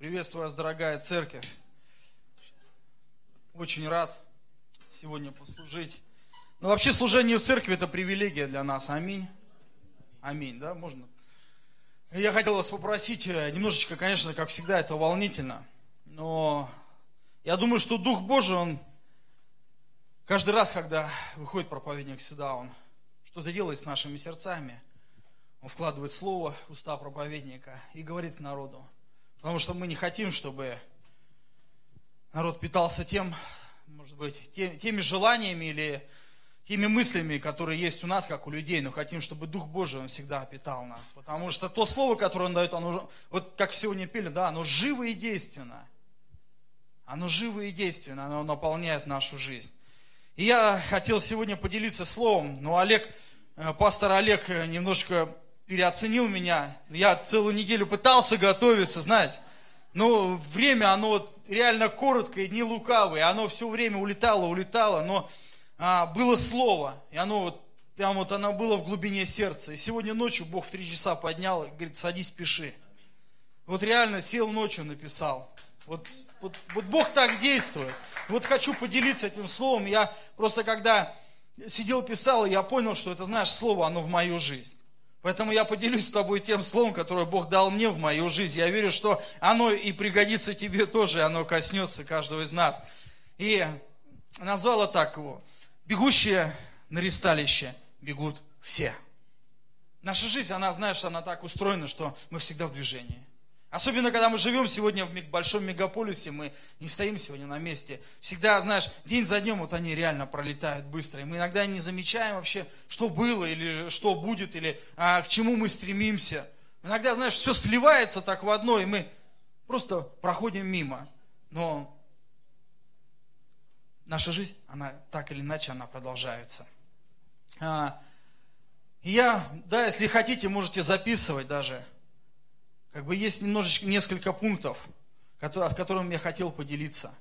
Приветствую вас, дорогая церковь. Очень рад сегодня послужить. Но вообще служение в церкви это привилегия для нас. Аминь. Аминь, да, можно? Я хотел вас попросить, э, немножечко, конечно, как всегда, это волнительно, но я думаю, что Дух Божий, Он каждый раз, когда выходит проповедник сюда, Он что-то делает с нашими сердцами. Он вкладывает слово в уста проповедника и говорит народу. Потому что мы не хотим, чтобы народ питался тем, может быть, теми желаниями или теми мыслями, которые есть у нас, как у людей, но хотим, чтобы Дух Божий, Он всегда питал нас. Потому что то слово, которое Он дает, оно, вот как сегодня пели, да, оно живо и действенно. Оно живо и действенно, оно наполняет нашу жизнь. И я хотел сегодня поделиться словом, но Олег, э, пастор Олег э, немножко переоценил меня. Я целую неделю пытался готовиться, знаете. Но время, оно реально короткое, не лукавое. Оно все время улетало, улетало, но а, было слово. И оно вот, прям вот оно было в глубине сердца. И сегодня ночью Бог в три часа поднял и говорит, садись, пиши. Вот реально сел ночью, написал. Вот, вот, вот Бог так действует. Вот хочу поделиться этим словом. Я просто когда сидел, писал, я понял, что это, знаешь, слово, оно в мою жизнь. Поэтому я поделюсь с тобой тем словом, которое Бог дал мне в мою жизнь. Я верю, что оно и пригодится тебе тоже, оно коснется каждого из нас. И назвала так его. Бегущие на ресталище бегут все. Наша жизнь, она, знаешь, она так устроена, что мы всегда в движении. Особенно, когда мы живем сегодня в большом мегаполисе, мы не стоим сегодня на месте. Всегда, знаешь, день за днем вот они реально пролетают быстро. И мы иногда не замечаем вообще, что было, или что будет, или а, к чему мы стремимся. Иногда, знаешь, все сливается так в одно, и мы просто проходим мимо. Но наша жизнь, она так или иначе, она продолжается. А, я, да, если хотите, можете записывать даже как бы есть немножечко, несколько пунктов, с которыми я хотел поделиться.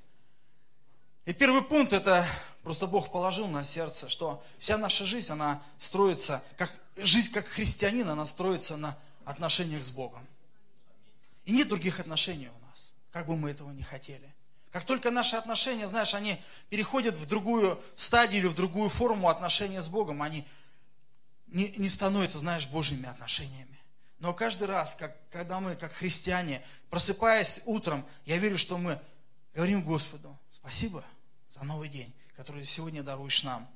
И первый пункт это просто Бог положил на сердце, что вся наша жизнь, она строится, как, жизнь как христианина, она строится на отношениях с Богом. И нет других отношений у нас, как бы мы этого не хотели. Как только наши отношения, знаешь, они переходят в другую стадию или в другую форму отношения с Богом, они не, не становятся, знаешь, Божьими отношениями. Но каждый раз, как, когда мы, как христиане, просыпаясь утром, я верю, что мы говорим Господу, спасибо за новый день, который сегодня даруешь нам.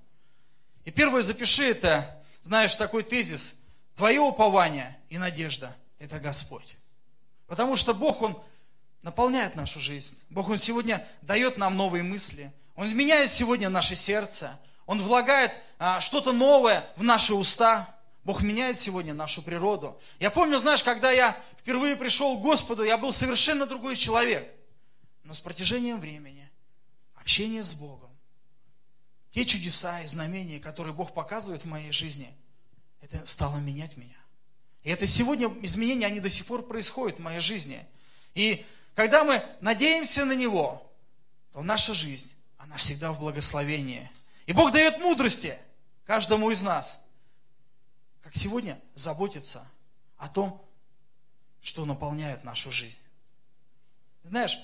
И первое, запиши это, знаешь, такой тезис. Твое упование и надежда – это Господь. Потому что Бог, Он наполняет нашу жизнь. Бог, Он сегодня дает нам новые мысли. Он меняет сегодня наше сердце. Он влагает а, что-то новое в наши уста. Бог меняет сегодня нашу природу. Я помню, знаешь, когда я впервые пришел к Господу, я был совершенно другой человек. Но с протяжением времени, общение с Богом, те чудеса и знамения, которые Бог показывает в моей жизни, это стало менять меня. И это сегодня изменения, они до сих пор происходят в моей жизни. И когда мы надеемся на Него, то наша жизнь, она всегда в благословении. И Бог дает мудрости каждому из нас – как сегодня заботиться о том, что наполняет нашу жизнь. Знаешь,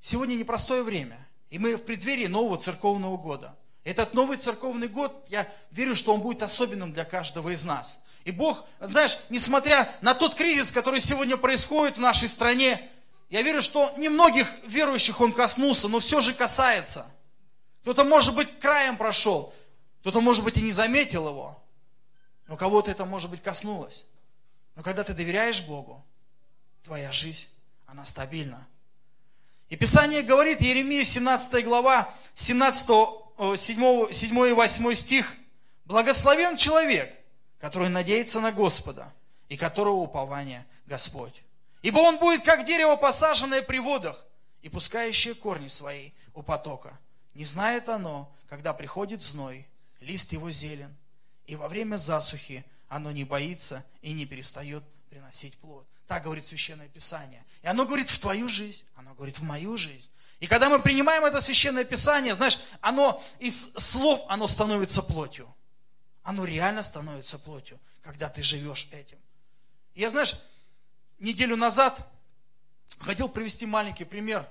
сегодня непростое время, и мы в преддверии нового церковного года. Этот новый церковный год, я верю, что он будет особенным для каждого из нас. И Бог, знаешь, несмотря на тот кризис, который сегодня происходит в нашей стране, я верю, что немногих верующих он коснулся, но все же касается. Кто-то, может быть, краем прошел, кто-то, может быть, и не заметил его. Но кого-то это, может быть, коснулось. Но когда ты доверяешь Богу, твоя жизнь, она стабильна. И Писание говорит, Еремия 17 глава, 17, 7, 7 и 8 стих, «Благословен человек, который надеется на Господа, и которого упование Господь. Ибо он будет, как дерево, посаженное при водах, и пускающее корни свои у потока. Не знает оно, когда приходит зной, лист его зелен, и во время засухи оно не боится и не перестает приносить плод. Так говорит Священное Писание. И оно говорит в твою жизнь, оно говорит в мою жизнь. И когда мы принимаем это Священное Писание, знаешь, оно из слов, оно становится плотью. Оно реально становится плотью, когда ты живешь этим. Я, знаешь, неделю назад Хотел привести маленький пример.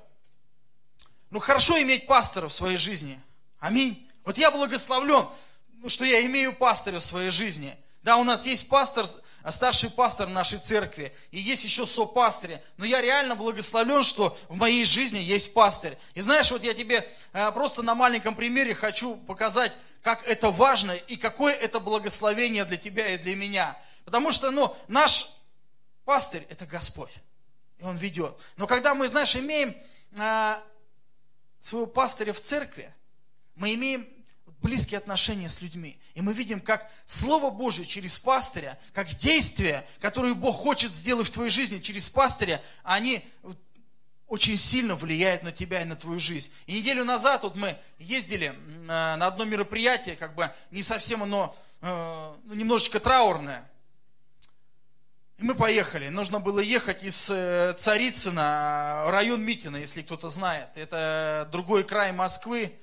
Ну, хорошо иметь пастора в своей жизни. Аминь. Вот я благословлен, что я имею пастыря в своей жизни. Да, у нас есть пастор, старший пастор нашей церкви, и есть еще сопастыри. Но я реально благословлен, что в моей жизни есть пастырь. И знаешь, вот я тебе э, просто на маленьком примере хочу показать, как это важно и какое это благословение для тебя и для меня. Потому что, ну, наш пастырь – это Господь, и Он ведет. Но когда мы, знаешь, имеем э, своего пастыря в церкви, мы имеем близкие отношения с людьми. И мы видим, как Слово Божье через пастыря, как действия, которые Бог хочет сделать в твоей жизни через пастыря, они очень сильно влияют на тебя и на твою жизнь. И неделю назад вот мы ездили на одно мероприятие, как бы не совсем оно, э, ну, немножечко траурное. И мы поехали. Нужно было ехать из э, Царицына, район Митина, если кто-то знает. Это другой край Москвы.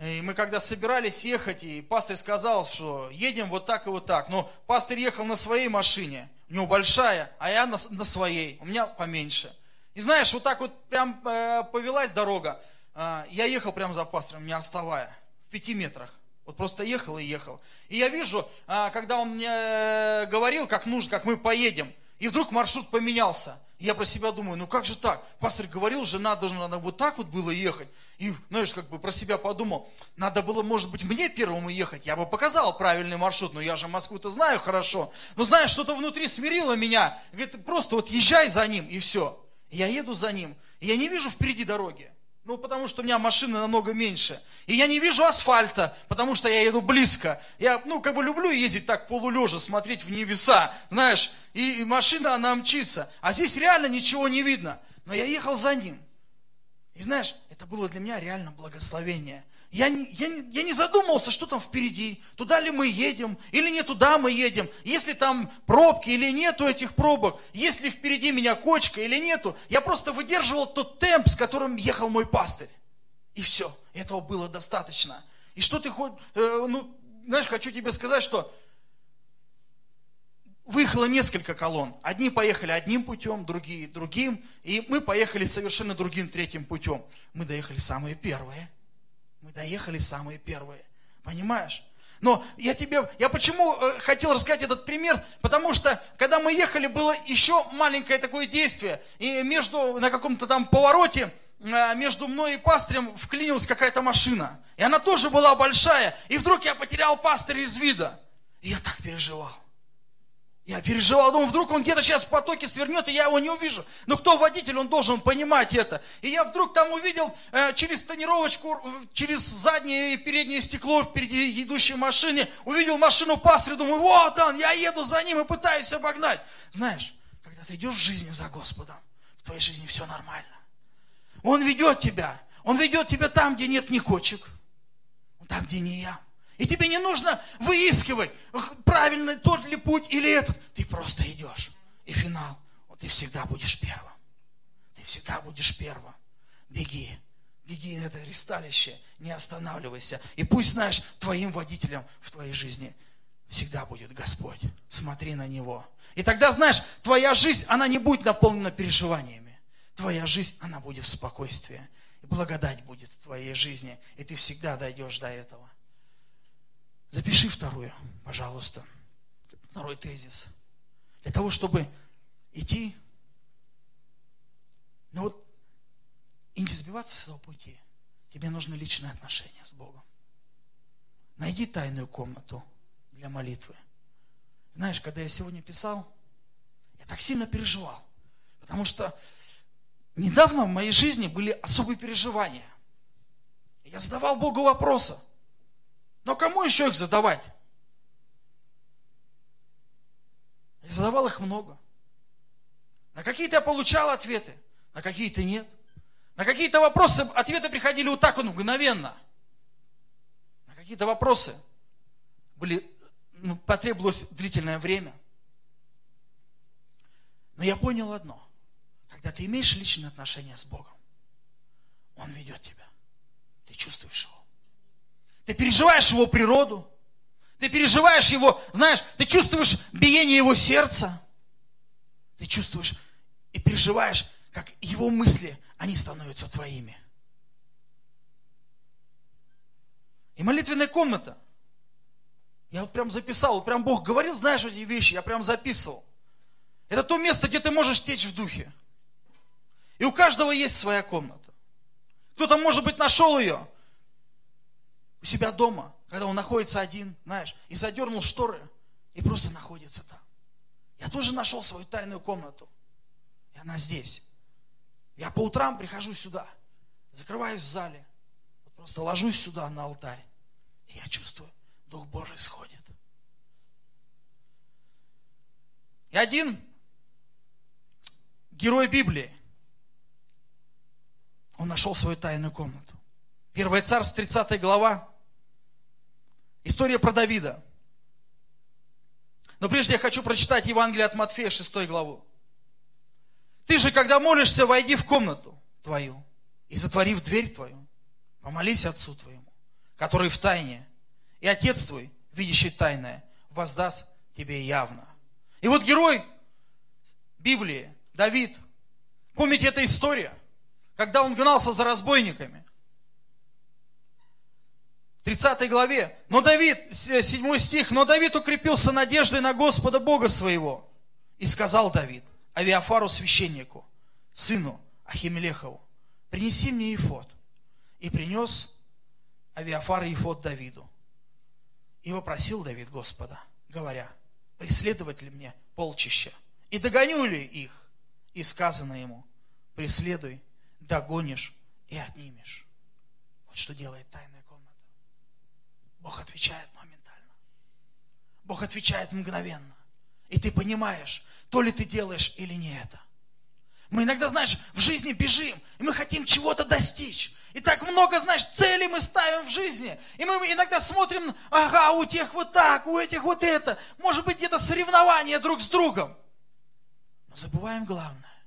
И мы когда собирались ехать, и пастор сказал, что едем вот так и вот так. Но пастор ехал на своей машине, у него большая, а я на, на своей, у меня поменьше. И знаешь, вот так вот прям э, повелась дорога. Э, я ехал прямо за пастором, не отставая, в пяти метрах. Вот просто ехал и ехал. И я вижу, э, когда он мне э, говорил, как нужно, как мы поедем, и вдруг маршрут поменялся. Я про себя думаю, ну как же так? Пастор говорил же, надо же надо вот так вот было ехать. И, знаешь, как бы про себя подумал, надо было, может быть, мне первому ехать. Я бы показал правильный маршрут, но я же Москву-то знаю хорошо. Но знаешь, что-то внутри смирило меня. Говорит, просто вот езжай за ним, и все. я еду за ним. Я не вижу впереди дороги. Ну, потому что у меня машины намного меньше. И я не вижу асфальта, потому что я еду близко. Я, ну, как бы люблю ездить так полулежа, смотреть в небеса, знаешь, и, и машина, она мчится. А здесь реально ничего не видно. Но я ехал за ним. И знаешь, это было для меня реально благословение. Я я, я не задумывался, что там впереди, туда ли мы едем, или не туда мы едем, если там пробки или нету этих пробок, если впереди меня кочка или нету. Я просто выдерживал тот темп, с которым ехал мой пастырь. И все, этого было достаточно. И что ты хоть, э, ну, знаешь, хочу тебе сказать, что выехало несколько колонн. Одни поехали одним путем, другие другим, и мы поехали совершенно другим третьим путем. Мы доехали самые первые. Мы доехали самые первые. Понимаешь? Но я тебе, я почему э, хотел рассказать этот пример? Потому что, когда мы ехали, было еще маленькое такое действие. И между, на каком-то там повороте, э, между мной и пастырем вклинилась какая-то машина. И она тоже была большая. И вдруг я потерял пастыря из вида. И я так переживал. Я переживал, думал, вдруг он где-то сейчас в потоке свернет, и я его не увижу. Но кто водитель, он должен понимать это. И я вдруг там увидел э, через тонировочку, через заднее и переднее стекло впереди идущей машины, увидел машину пастыря, думаю, вот он, я еду за ним и пытаюсь обогнать. Знаешь, когда ты идешь в жизни за Господом, в твоей жизни все нормально. Он ведет тебя, он ведет тебя там, где нет ни кочек, там, где не я. И тебе не нужно выискивать, правильный тот ли путь или этот. Ты просто идешь. И финал. Вот ты всегда будешь первым. Ты всегда будешь первым. Беги. Беги на это ресталище. Не останавливайся. И пусть, знаешь, твоим водителем в твоей жизни всегда будет Господь. Смотри на Него. И тогда, знаешь, твоя жизнь, она не будет наполнена переживаниями. Твоя жизнь, она будет в спокойствии. И благодать будет в твоей жизни. И ты всегда дойдешь до этого. Запиши вторую, пожалуйста. Второй тезис. Для того, чтобы идти, ну вот, и не сбиваться с этого пути, тебе нужны личные отношения с Богом. Найди тайную комнату для молитвы. Знаешь, когда я сегодня писал, я так сильно переживал. Потому что недавно в моей жизни были особые переживания. Я задавал Богу вопросы. Но кому еще их задавать? Я задавал их много. На какие-то я получал ответы, на какие-то нет. На какие-то вопросы ответы приходили вот так вот мгновенно. На какие-то вопросы были, ну, потребовалось длительное время. Но я понял одно. Когда ты имеешь личные отношения с Богом, Он ведет тебя. Ты чувствуешь Его. Ты переживаешь его природу. Ты переживаешь его, знаешь, ты чувствуешь биение его сердца. Ты чувствуешь и переживаешь, как его мысли, они становятся твоими. И молитвенная комната. Я вот прям записал, вот прям Бог говорил, знаешь, эти вещи, я прям записывал. Это то место, где ты можешь течь в духе. И у каждого есть своя комната. Кто-то, может быть, нашел ее у себя дома, когда он находится один, знаешь, и задернул шторы, и просто находится там. Я тоже нашел свою тайную комнату. И она здесь. Я по утрам прихожу сюда, закрываюсь в зале, просто ложусь сюда на алтарь. И я чувствую, Дух Божий сходит. И один герой Библии, он нашел свою тайную комнату. Первое царство, 30 глава. История про Давида. Но прежде я хочу прочитать Евангелие от Матфея, 6 главу. Ты же, когда молишься, войди в комнату твою и затворив дверь твою, помолись Отцу твоему, который в тайне, и Отец твой, видящий тайное, воздаст тебе явно. И вот герой Библии, Давид, помните эта история, когда он гнался за разбойниками. 30 главе. Но Давид, 7 стих, но Давид укрепился надеждой на Господа Бога своего. И сказал Давид Авиафару священнику, сыну Ахимелехову, принеси мне Ефот. И принес Авиафар Ефот Давиду. И вопросил Давид Господа, говоря, преследовать ли мне полчища? И догоню ли их? И сказано ему, преследуй, догонишь и отнимешь. Вот что делает тайна Бог отвечает моментально. Бог отвечает мгновенно. И ты понимаешь, то ли ты делаешь или не это. Мы иногда, знаешь, в жизни бежим, и мы хотим чего-то достичь. И так много, знаешь, целей мы ставим в жизни. И мы иногда смотрим, ага, у тех вот так, у этих вот это. Может быть, где-то соревнования друг с другом. Но забываем главное.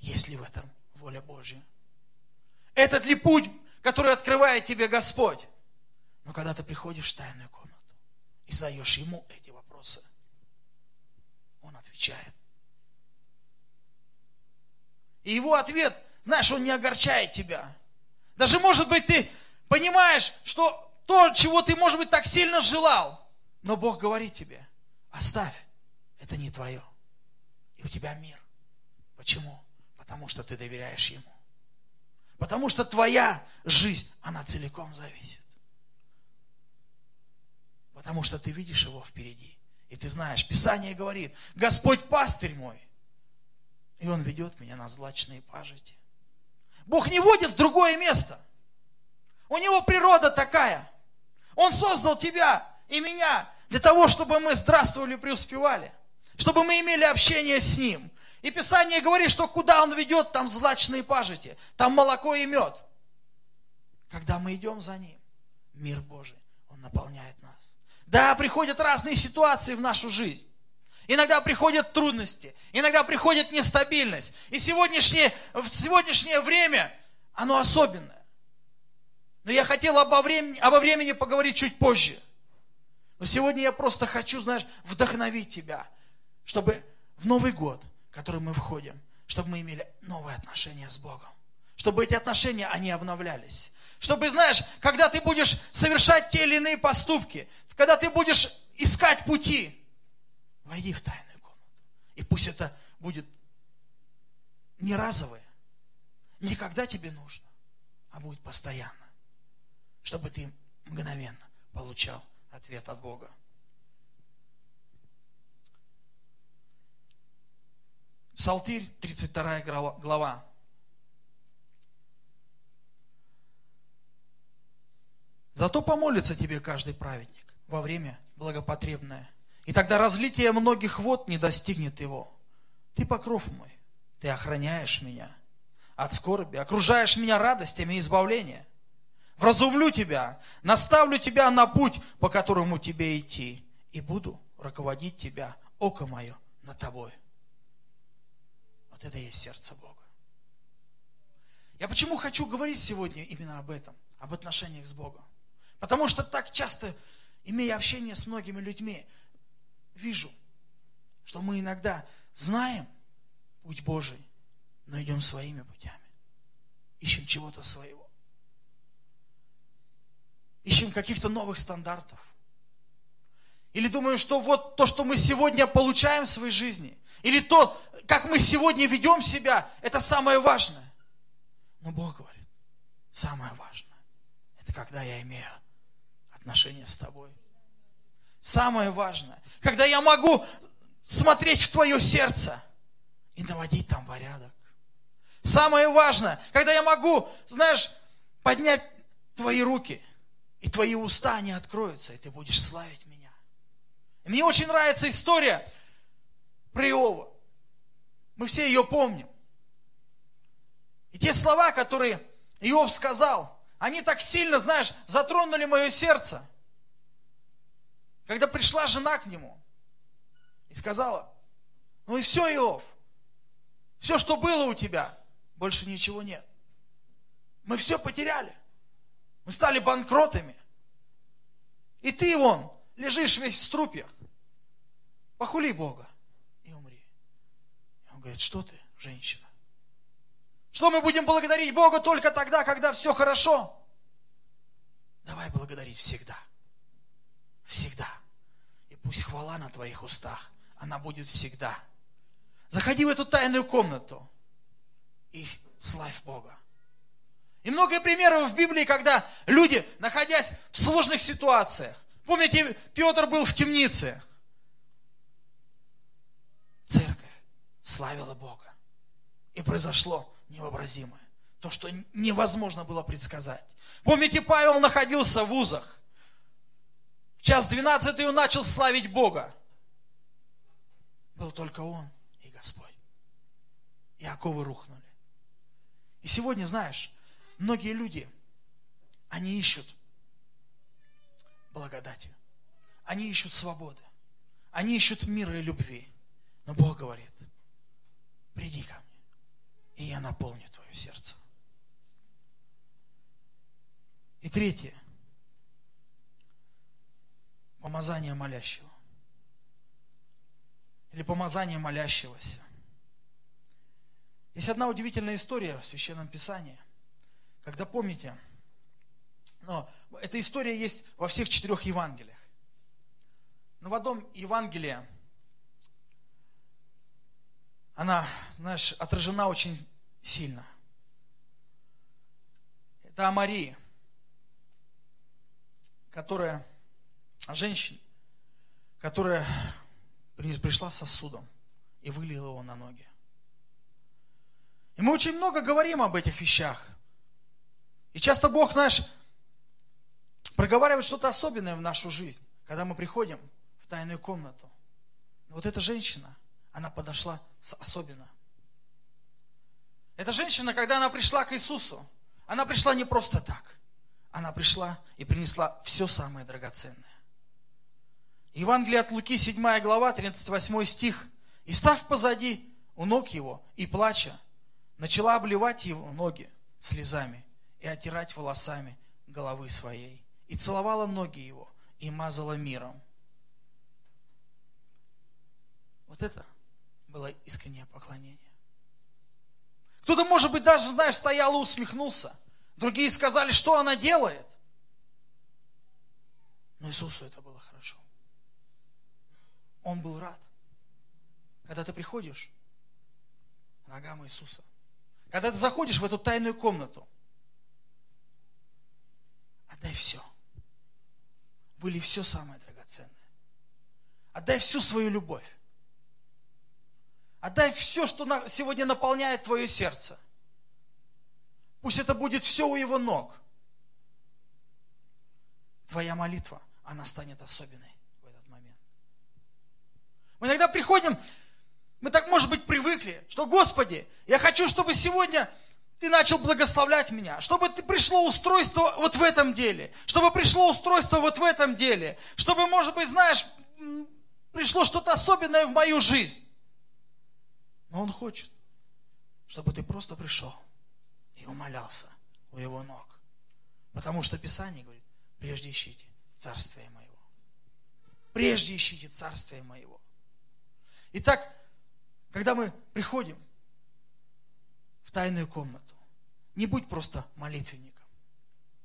Есть ли в этом воля Божья? Этот ли путь, который открывает тебе Господь? Но когда ты приходишь в тайную комнату и задаешь ему эти вопросы, он отвечает. И его ответ, знаешь, он не огорчает тебя. Даже, может быть, ты понимаешь, что то, чего ты, может быть, так сильно желал, но Бог говорит тебе, оставь, это не твое. И у тебя мир. Почему? Потому что ты доверяешь Ему. Потому что твоя жизнь, она целиком зависит. Потому что ты видишь его впереди. И ты знаешь, Писание говорит, Господь пастырь мой. И Он ведет меня на злачные пажити. Бог не водит в другое место. У Него природа такая. Он создал тебя и меня для того, чтобы мы здравствовали и преуспевали. Чтобы мы имели общение с Ним. И Писание говорит, что куда Он ведет, там злачные пажити. Там молоко и мед. Когда мы идем за Ним, мир Божий, Он наполняет нас. Да, приходят разные ситуации в нашу жизнь. Иногда приходят трудности, иногда приходит нестабильность. И сегодняшнее, в сегодняшнее время оно особенное. Но я хотел обо времени, обо времени поговорить чуть позже. Но сегодня я просто хочу, знаешь, вдохновить тебя, чтобы в Новый год, в который мы входим, чтобы мы имели новые отношения с Богом. Чтобы эти отношения, они обновлялись. Чтобы, знаешь, когда ты будешь совершать те или иные поступки, когда ты будешь искать пути, войди в тайную комнату. И пусть это будет не разовое, не когда тебе нужно, а будет постоянно, чтобы ты мгновенно получал ответ от Бога. Псалтирь, 32 глава. Зато помолится тебе каждый праведник во время благопотребное. И тогда разлитие многих вод не достигнет его. Ты покров мой, ты охраняешь меня от скорби, окружаешь меня радостями избавления. Вразумлю тебя, наставлю тебя на путь, по которому тебе идти, и буду руководить тебя, око мое, над тобой. Вот это и есть сердце Бога. Я почему хочу говорить сегодня именно об этом, об отношениях с Богом? Потому что так часто имея общение с многими людьми, вижу, что мы иногда знаем путь Божий, но идем своими путями. Ищем чего-то своего. Ищем каких-то новых стандартов. Или думаем, что вот то, что мы сегодня получаем в своей жизни, или то, как мы сегодня ведем себя, это самое важное. Но Бог говорит, самое важное, это когда я имею отношения с тобой. Самое важное, когда я могу смотреть в твое сердце и наводить там порядок. Самое важное, когда я могу, знаешь, поднять твои руки, и твои уста не откроются, и ты будешь славить меня. И мне очень нравится история про Иова. Мы все ее помним. И те слова, которые Иов сказал, они так сильно, знаешь, затронули мое сердце. Когда пришла жена к нему и сказала, ну и все, Иов, все, что было у тебя, больше ничего нет. Мы все потеряли. Мы стали банкротами. И ты, вон, лежишь весь в струпьях. Похули Бога и умри. И он говорит, что ты, женщина? Что мы будем благодарить Бога только тогда, когда все хорошо? Давай благодарить всегда. Всегда. И пусть хвала на твоих устах, она будет всегда. Заходи в эту тайную комнату и славь Бога. И много примеров в Библии, когда люди, находясь в сложных ситуациях, помните, Петр был в темнице, церковь славила Бога. И произошло невообразимое. То, что невозможно было предсказать. Помните, Павел находился в вузах. В час 12 он начал славить Бога. Был только он и Господь. И оковы рухнули. И сегодня, знаешь, многие люди, они ищут благодати. Они ищут свободы. Они ищут мира и любви. Но Бог говорит, приди ко мне, и я наполню твое сердце. И третье. Помазание молящего. Или помазание молящегося. Есть одна удивительная история в Священном Писании – когда помните, но эта история есть во всех четырех Евангелиях. Но в одном Евангелии она, знаешь, отражена очень сильно. Это о Марии, которая, о женщине, которая пришла с сосудом и вылила его на ноги. И мы очень много говорим об этих вещах – и часто Бог наш проговаривает что-то особенное в нашу жизнь, когда мы приходим в тайную комнату. вот эта женщина, она подошла особенно. Эта женщина, когда она пришла к Иисусу, она пришла не просто так. Она пришла и принесла все самое драгоценное. Евангелие от Луки, 7 глава, 38 стих. «И став позади у ног его и плача, начала обливать его ноги слезами и оттирать волосами головы своей. И целовала ноги его, и мазала миром. Вот это было искреннее поклонение. Кто-то, может быть, даже, знаешь, стоял и усмехнулся. Другие сказали, что она делает. Но Иисусу это было хорошо. Он был рад. Когда ты приходишь к ногам Иисуса, когда ты заходишь в эту тайную комнату, Отдай все. Выли все самое драгоценное. Отдай всю свою любовь. Отдай все, что сегодня наполняет твое сердце. Пусть это будет все у его ног. Твоя молитва, она станет особенной в этот момент. Мы иногда приходим, мы так, может быть, привыкли, что, Господи, я хочу, чтобы сегодня ты начал благословлять меня, чтобы ты пришло устройство вот в этом деле, чтобы пришло устройство вот в этом деле, чтобы, может быть, знаешь, пришло что-то особенное в мою жизнь. Но Он хочет, чтобы ты просто пришел и умолялся у Его ног. Потому что Писание говорит, прежде ищите Царствие Моего. Прежде ищите Царствие Моего. Итак, когда мы приходим в тайную комнату. Не будь просто молитвенником.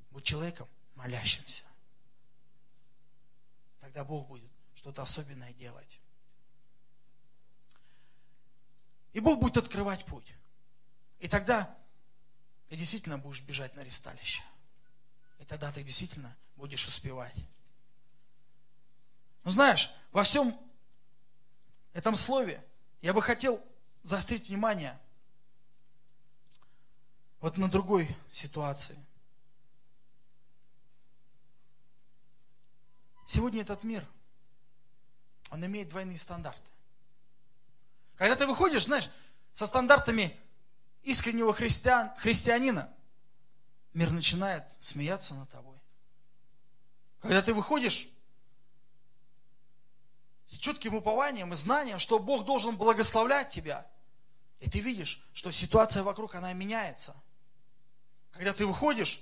Будь человеком молящимся. Тогда Бог будет что-то особенное делать. И Бог будет открывать путь. И тогда ты действительно будешь бежать на ресталище. И тогда ты действительно будешь успевать. Но знаешь, во всем этом слове я бы хотел заострить внимание вот на другой ситуации. Сегодня этот мир, он имеет двойные стандарты. Когда ты выходишь, знаешь, со стандартами искреннего христиан, христианина, мир начинает смеяться над тобой. Когда ты выходишь с чутким упованием и знанием, что Бог должен благословлять тебя, и ты видишь, что ситуация вокруг, она меняется. Когда ты выходишь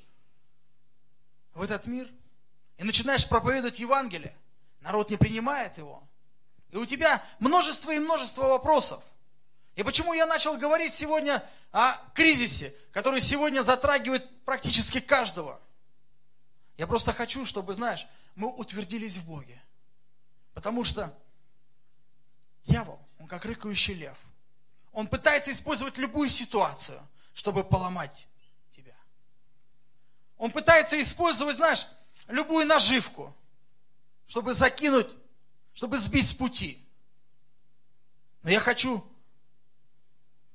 в этот мир и начинаешь проповедовать Евангелие, народ не принимает его. И у тебя множество и множество вопросов. И почему я начал говорить сегодня о кризисе, который сегодня затрагивает практически каждого? Я просто хочу, чтобы, знаешь, мы утвердились в Боге. Потому что дьявол, он как рыкающий лев. Он пытается использовать любую ситуацию, чтобы поломать тебя. Он пытается использовать, знаешь, любую наживку, чтобы закинуть, чтобы сбить с пути. Но я хочу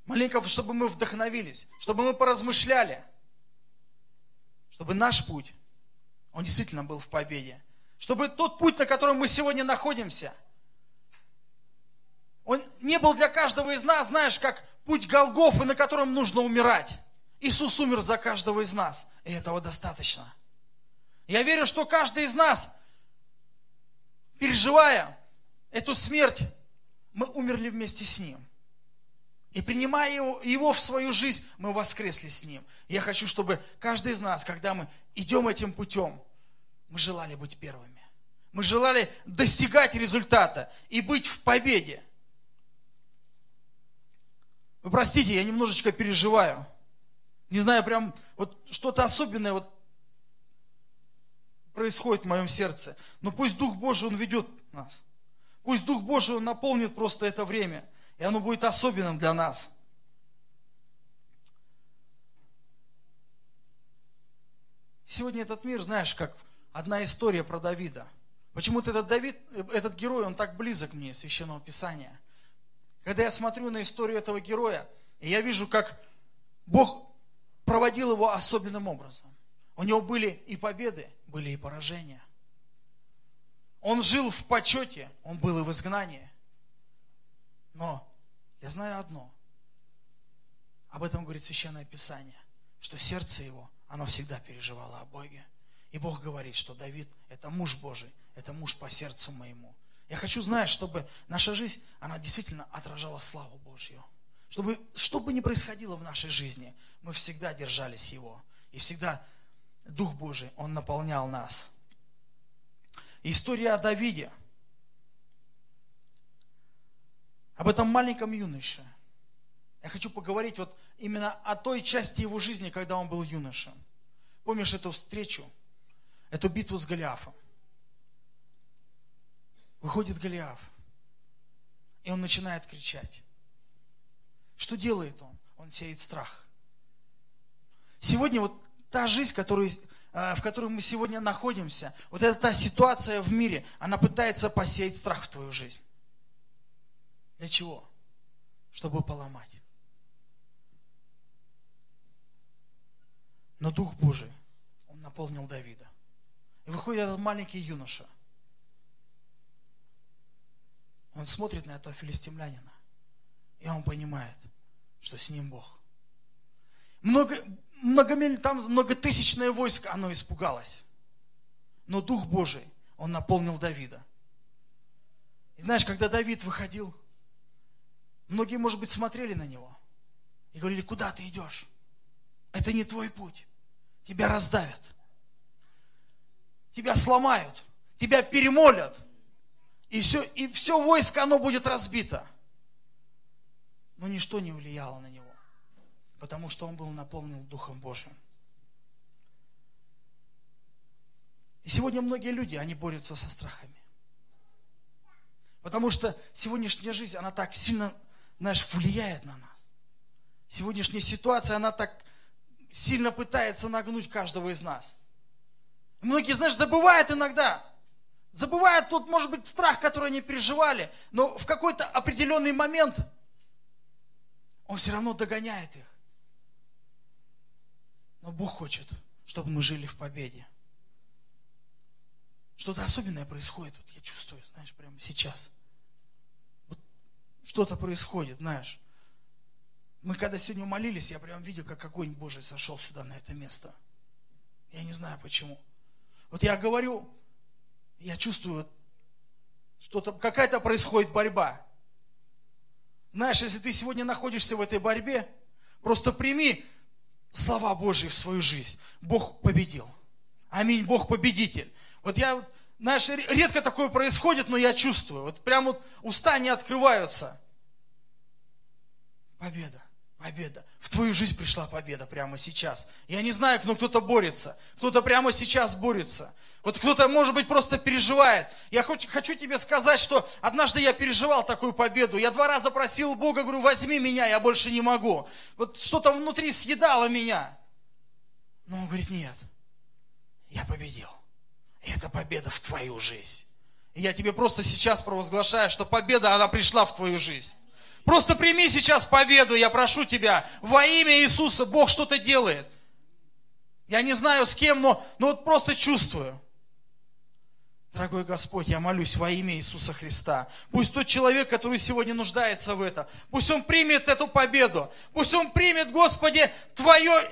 маленько, чтобы мы вдохновились, чтобы мы поразмышляли, чтобы наш путь, он действительно был в победе. Чтобы тот путь, на котором мы сегодня находимся, он не был для каждого из нас, знаешь, как путь Голгофы, на котором нужно умирать. Иисус умер за каждого из нас, и этого достаточно. Я верю, что каждый из нас, переживая эту смерть, мы умерли вместе с Ним. И принимая его, его в свою жизнь, мы воскресли с Ним. Я хочу, чтобы каждый из нас, когда мы идем этим путем, мы желали быть первыми. Мы желали достигать результата и быть в победе. Вы простите, я немножечко переживаю. Не знаю, прям вот что-то особенное вот происходит в моем сердце. Но пусть Дух Божий, Он ведет нас. Пусть Дух Божий, Он наполнит просто это время. И оно будет особенным для нас. Сегодня этот мир, знаешь, как одна история про Давида. Почему-то этот Давид, этот герой, он так близок мне, Священного Писания. Когда я смотрю на историю этого героя, я вижу, как Бог проводил его особенным образом. У него были и победы, были и поражения. Он жил в почете, он был и в изгнании. Но я знаю одно. Об этом говорит Священное Писание, что сердце его, оно всегда переживало о Боге. И Бог говорит, что Давид – это муж Божий, это муж по сердцу моему. Я хочу, знать, чтобы наша жизнь, она действительно отражала славу Божью. Чтобы, что бы ни происходило в нашей жизни, мы всегда держались Его. И всегда Дух Божий, Он наполнял нас. История о Давиде. Об этом маленьком юноше. Я хочу поговорить вот именно о той части его жизни, когда он был юношем. Помнишь эту встречу эту битву с Голиафом. Выходит Голиаф, и он начинает кричать. Что делает он? Он сеет страх. Сегодня вот та жизнь, которую, э, в которой мы сегодня находимся, вот эта та ситуация в мире, она пытается посеять страх в твою жизнь. Для чего? Чтобы поломать. Но Дух Божий, Он наполнил Давида. И выходит этот маленький юноша. Он смотрит на этого филистимлянина. И он понимает, что с ним Бог. Много, многомиль, там многотысячное войско, оно испугалось. Но Дух Божий, он наполнил Давида. И знаешь, когда Давид выходил, многие, может быть, смотрели на него и говорили, куда ты идешь? Это не твой путь. Тебя раздавят тебя сломают, тебя перемолят, и все, и все войско, оно будет разбито. Но ничто не влияло на него, Потому что он был наполнен Духом Божьим. И сегодня многие люди, они борются со страхами. Потому что сегодняшняя жизнь, она так сильно, знаешь, влияет на нас. Сегодняшняя ситуация, она так сильно пытается нагнуть каждого из нас. Многие, знаешь, забывают иногда. Забывают тот, может быть, страх, который они переживали. Но в какой-то определенный момент он все равно догоняет их. Но Бог хочет, чтобы мы жили в победе. Что-то особенное происходит, вот я чувствую, знаешь, прямо сейчас. Вот что-то происходит, знаешь. Мы когда сегодня молились, я прям видел, как огонь Божий сошел сюда, на это место. Я не знаю почему. Вот я говорю, я чувствую, что-то, какая-то происходит борьба. Знаешь, если ты сегодня находишься в этой борьбе, просто прими слова Божьи в свою жизнь. Бог победил. Аминь, Бог победитель. Вот я, знаешь, редко такое происходит, но я чувствую. Вот прям вот уста не открываются. Победа. Победа. В твою жизнь пришла победа прямо сейчас. Я не знаю, но кто-то борется. Кто-то прямо сейчас борется. Вот кто-то, может быть, просто переживает. Я хочу, хочу тебе сказать, что однажды я переживал такую победу. Я два раза просил Бога, говорю, возьми меня, я больше не могу. Вот что-то внутри съедало меня. Но он говорит, нет, я победил. И это победа в твою жизнь. И я тебе просто сейчас провозглашаю, что победа, она пришла в твою жизнь. Просто прими сейчас победу, я прошу тебя. Во имя Иисуса Бог что-то делает. Я не знаю с кем, но, но вот просто чувствую. Дорогой Господь, я молюсь во имя Иисуса Христа. Пусть тот человек, который сегодня нуждается в этом, пусть он примет эту победу. Пусть он примет, Господи, Твое,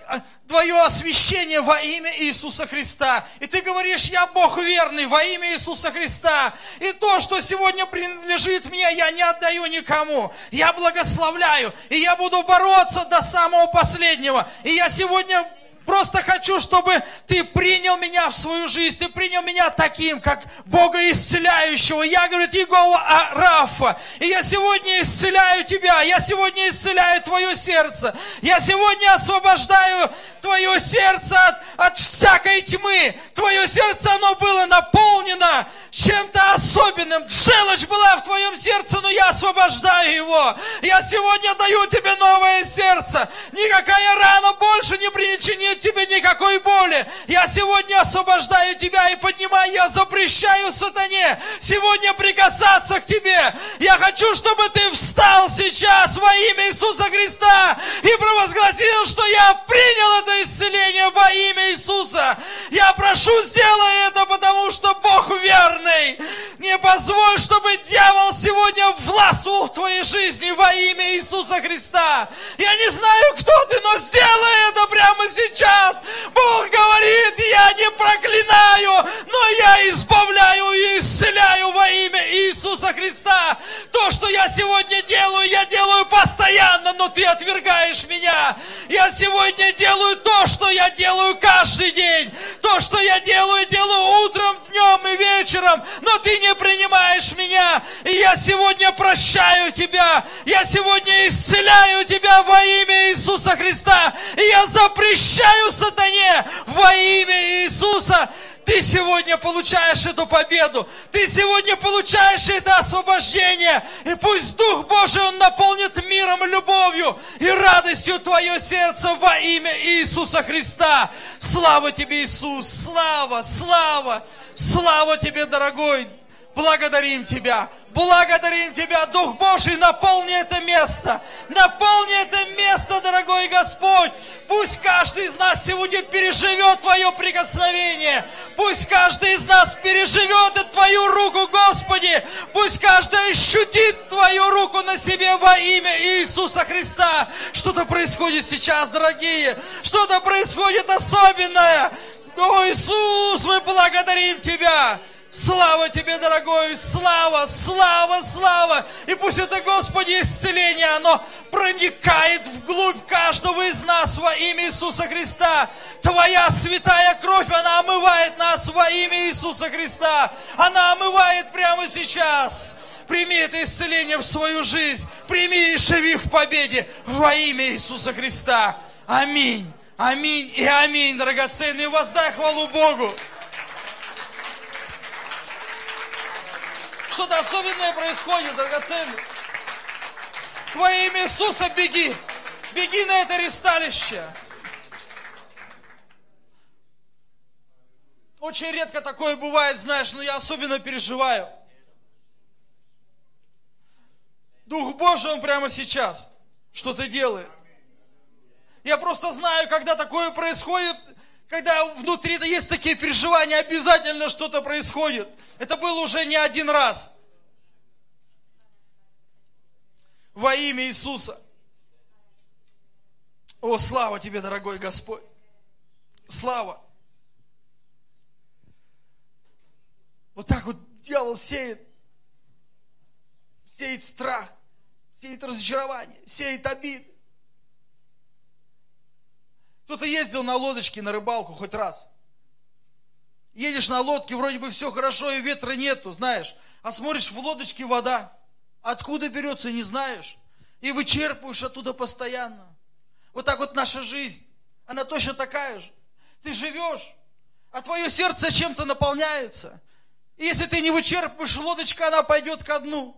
Твое освящение во имя Иисуса Христа. И Ты говоришь, я Бог верный во имя Иисуса Христа. И то, что сегодня принадлежит мне, я не отдаю никому. Я благословляю. И я буду бороться до самого последнего. И я сегодня Просто хочу, чтобы ты принял меня в свою жизнь, ты принял меня таким, как Бога исцеляющего. Я, говорит, Егова Рафа. И я сегодня исцеляю тебя, я сегодня исцеляю твое сердце. Я сегодня освобождаю твое сердце от, от всякой тьмы. Твое сердце, оно было наполнено чем-то особенным. Желчь была в твоем сердце, но я освобождаю его. Я сегодня даю тебе новое сердце. Никакая рана больше не причинит тебе никакой боли. Я сегодня освобождаю тебя и поднимаю, я запрещаю сатане сегодня прикасаться к тебе. Я хочу, чтобы ты встал сейчас во имя Иисуса Христа и провозгласил, что я принял это исцеление во имя Иисуса. Я прошу, сделай это, потому что Бог верный верный. Не позволь, чтобы дьявол сегодня властвовал в твоей жизни во имя Иисуса Христа. Я не знаю, кто ты, но сделай это прямо сейчас. Бог говорит, я не проклинаю, но я избавляю и исцеляю во имя Иисуса Христа. То, что я сегодня делаю, я делаю постоянно, но ты отвергаешь меня. Я сегодня делаю то, что я делаю каждый день. То, что я делаю, делаю утром, днем и вечером грехом, но ты не принимаешь меня. И я сегодня прощаю тебя. Я сегодня исцеляю тебя во имя Иисуса Христа. И я запрещаю сатане во имя Иисуса ты сегодня получаешь эту победу. Ты сегодня получаешь это освобождение. И пусть Дух Божий, Он наполнит миром, любовью и радостью твое сердце во имя Иисуса Христа. Слава тебе, Иисус! Слава, слава, слава тебе, дорогой! Благодарим Тебя. Благодарим Тебя, Дух Божий, наполни это место. Наполни это место, дорогой Господь. Пусть каждый из нас сегодня переживет Твое прикосновение. Пусть каждый из нас переживет Твою руку, Господи. Пусть каждый ощутит Твою руку на себе во имя Иисуса Христа. Что-то происходит сейчас, дорогие. Что-то происходит особенное. О, Иисус, мы благодарим Тебя. Слава Тебе, дорогой, слава, слава, слава. И пусть это, Господи, исцеление, оно проникает вглубь каждого из нас во имя Иисуса Христа. Твоя святая кровь, она омывает нас во имя Иисуса Христа. Она омывает прямо сейчас. Прими это исцеление в свою жизнь. Прими и живи в победе во имя Иисуса Христа. Аминь. Аминь и аминь, драгоценные. Воздай хвалу Богу. Что-то особенное происходит, драгоценный. Во имя Иисуса беги. Беги на это ресталище. Очень редко такое бывает, знаешь, но я особенно переживаю. Дух Божий, Он прямо сейчас что-то делает. Я просто знаю, когда такое происходит, когда внутри есть такие переживания, обязательно что-то происходит. Это было уже не один раз. Во имя Иисуса. О, слава тебе, дорогой Господь. Слава. Вот так вот дьявол сеет. Сеет страх, сеет разочарование, сеет обиды. Кто-то ездил на лодочке на рыбалку хоть раз. Едешь на лодке, вроде бы все хорошо, и ветра нету, знаешь. А смотришь, в лодочке вода. Откуда берется, не знаешь. И вычерпываешь оттуда постоянно. Вот так вот наша жизнь. Она точно такая же. Ты живешь, а твое сердце чем-то наполняется. И если ты не вычерпываешь, лодочка, она пойдет ко дну.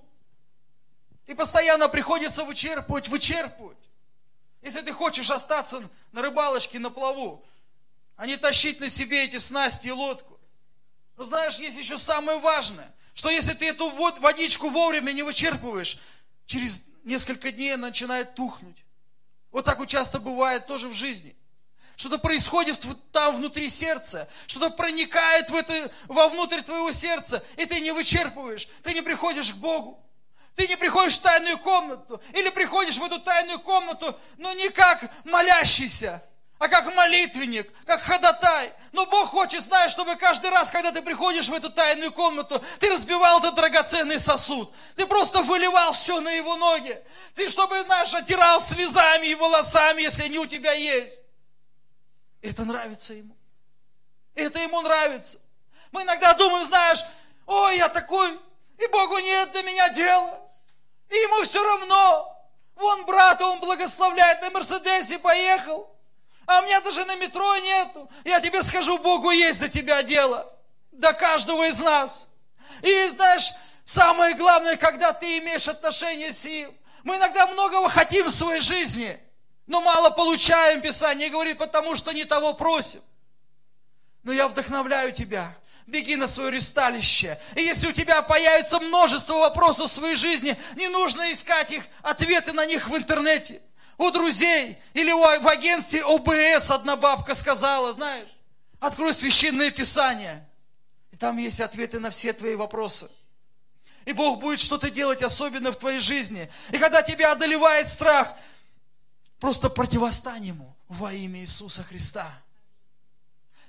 И постоянно приходится вычерпывать, вычерпывать. Если ты хочешь остаться на рыбалочке, на плаву, а не тащить на себе эти снасти и лодку. Но знаешь, есть еще самое важное, что если ты эту водичку вовремя не вычерпываешь, через несколько дней она начинает тухнуть. Вот так вот часто бывает тоже в жизни. Что-то происходит там внутри сердца, что-то проникает в это, вовнутрь твоего сердца, и ты не вычерпываешь, ты не приходишь к Богу. Ты не приходишь в тайную комнату, или приходишь в эту тайную комнату, но не как молящийся, а как молитвенник, как ходатай. Но Бог хочет, знаешь, чтобы каждый раз, когда ты приходишь в эту тайную комнату, ты разбивал этот драгоценный сосуд. Ты просто выливал все на его ноги. Ты, чтобы, знаешь, отирал слезами и волосами, если они у тебя есть. Это нравится ему. Это ему нравится. Мы иногда думаем, знаешь, ой, я такой, и Богу нет до меня дела. И ему все равно. Вон брата он благословляет, на Мерседесе поехал. А у меня даже на метро нету. Я тебе скажу, Богу есть до тебя дело. До каждого из нас. И знаешь, самое главное, когда ты имеешь отношение с ним. Мы иногда многого хотим в своей жизни, но мало получаем, Писание говорит, потому что не того просим. Но я вдохновляю тебя – беги на свое ресталище. И если у тебя появится множество вопросов в своей жизни, не нужно искать их, ответы на них в интернете. У друзей или в агентстве ОБС одна бабка сказала, знаешь, открой священное писание. И там есть ответы на все твои вопросы. И Бог будет что-то делать особенно в твоей жизни. И когда тебя одолевает страх, просто противостань ему во имя Иисуса Христа.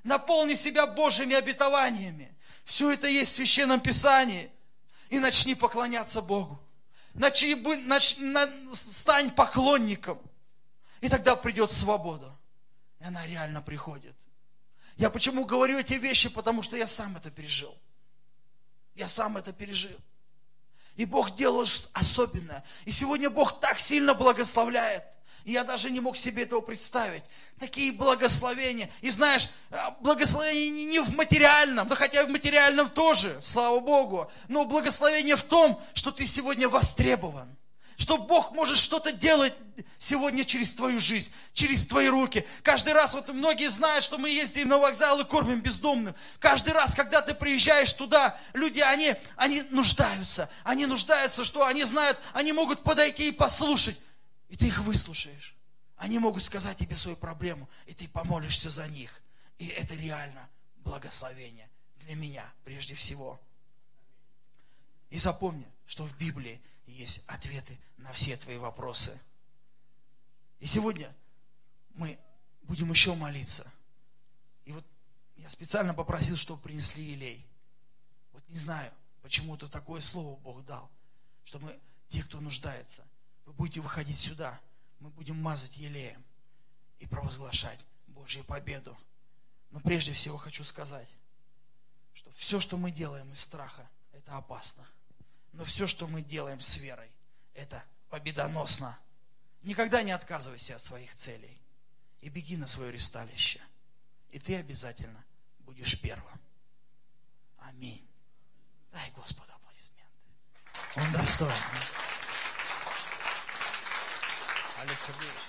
Наполни себя Божьими обетованиями. Все это есть в Священном Писании. И начни поклоняться Богу. Начни, начни, стань поклонником. И тогда придет свобода. И она реально приходит. Я почему говорю эти вещи? Потому что я сам это пережил. Я сам это пережил. И Бог делал особенное. И сегодня Бог так сильно благословляет – я даже не мог себе этого представить. Такие благословения. И знаешь, а, благословение не в материальном, да хотя и в материальном тоже, слава Богу. Но благословение в том, что ты сегодня востребован. Что Бог может что-то делать сегодня через твою жизнь, через твои руки. Каждый раз, вот многие знают, что мы ездим на вокзал и кормим бездомным. Каждый раз, когда ты приезжаешь туда, люди, они, они нуждаются. Они нуждаются, что они знают, они могут подойти и послушать. И ты их выслушаешь. Они могут сказать тебе свою проблему, и ты помолишься за них. И это реально благословение для меня прежде всего. И запомни, что в Библии есть ответы на все твои вопросы. И сегодня мы будем еще молиться. И вот я специально попросил, чтобы принесли елей. Вот не знаю, почему-то такое слово Бог дал, что мы, те, кто нуждается – вы будете выходить сюда, мы будем мазать елеем и провозглашать Божью победу. Но прежде всего хочу сказать, что все, что мы делаем из страха, это опасно. Но все, что мы делаем с верой, это победоносно. Никогда не отказывайся от своих целей и беги на свое ресталище. И ты обязательно будешь первым. Аминь. Дай Господу аплодисменты. Он достоин. Олег Сергеевич.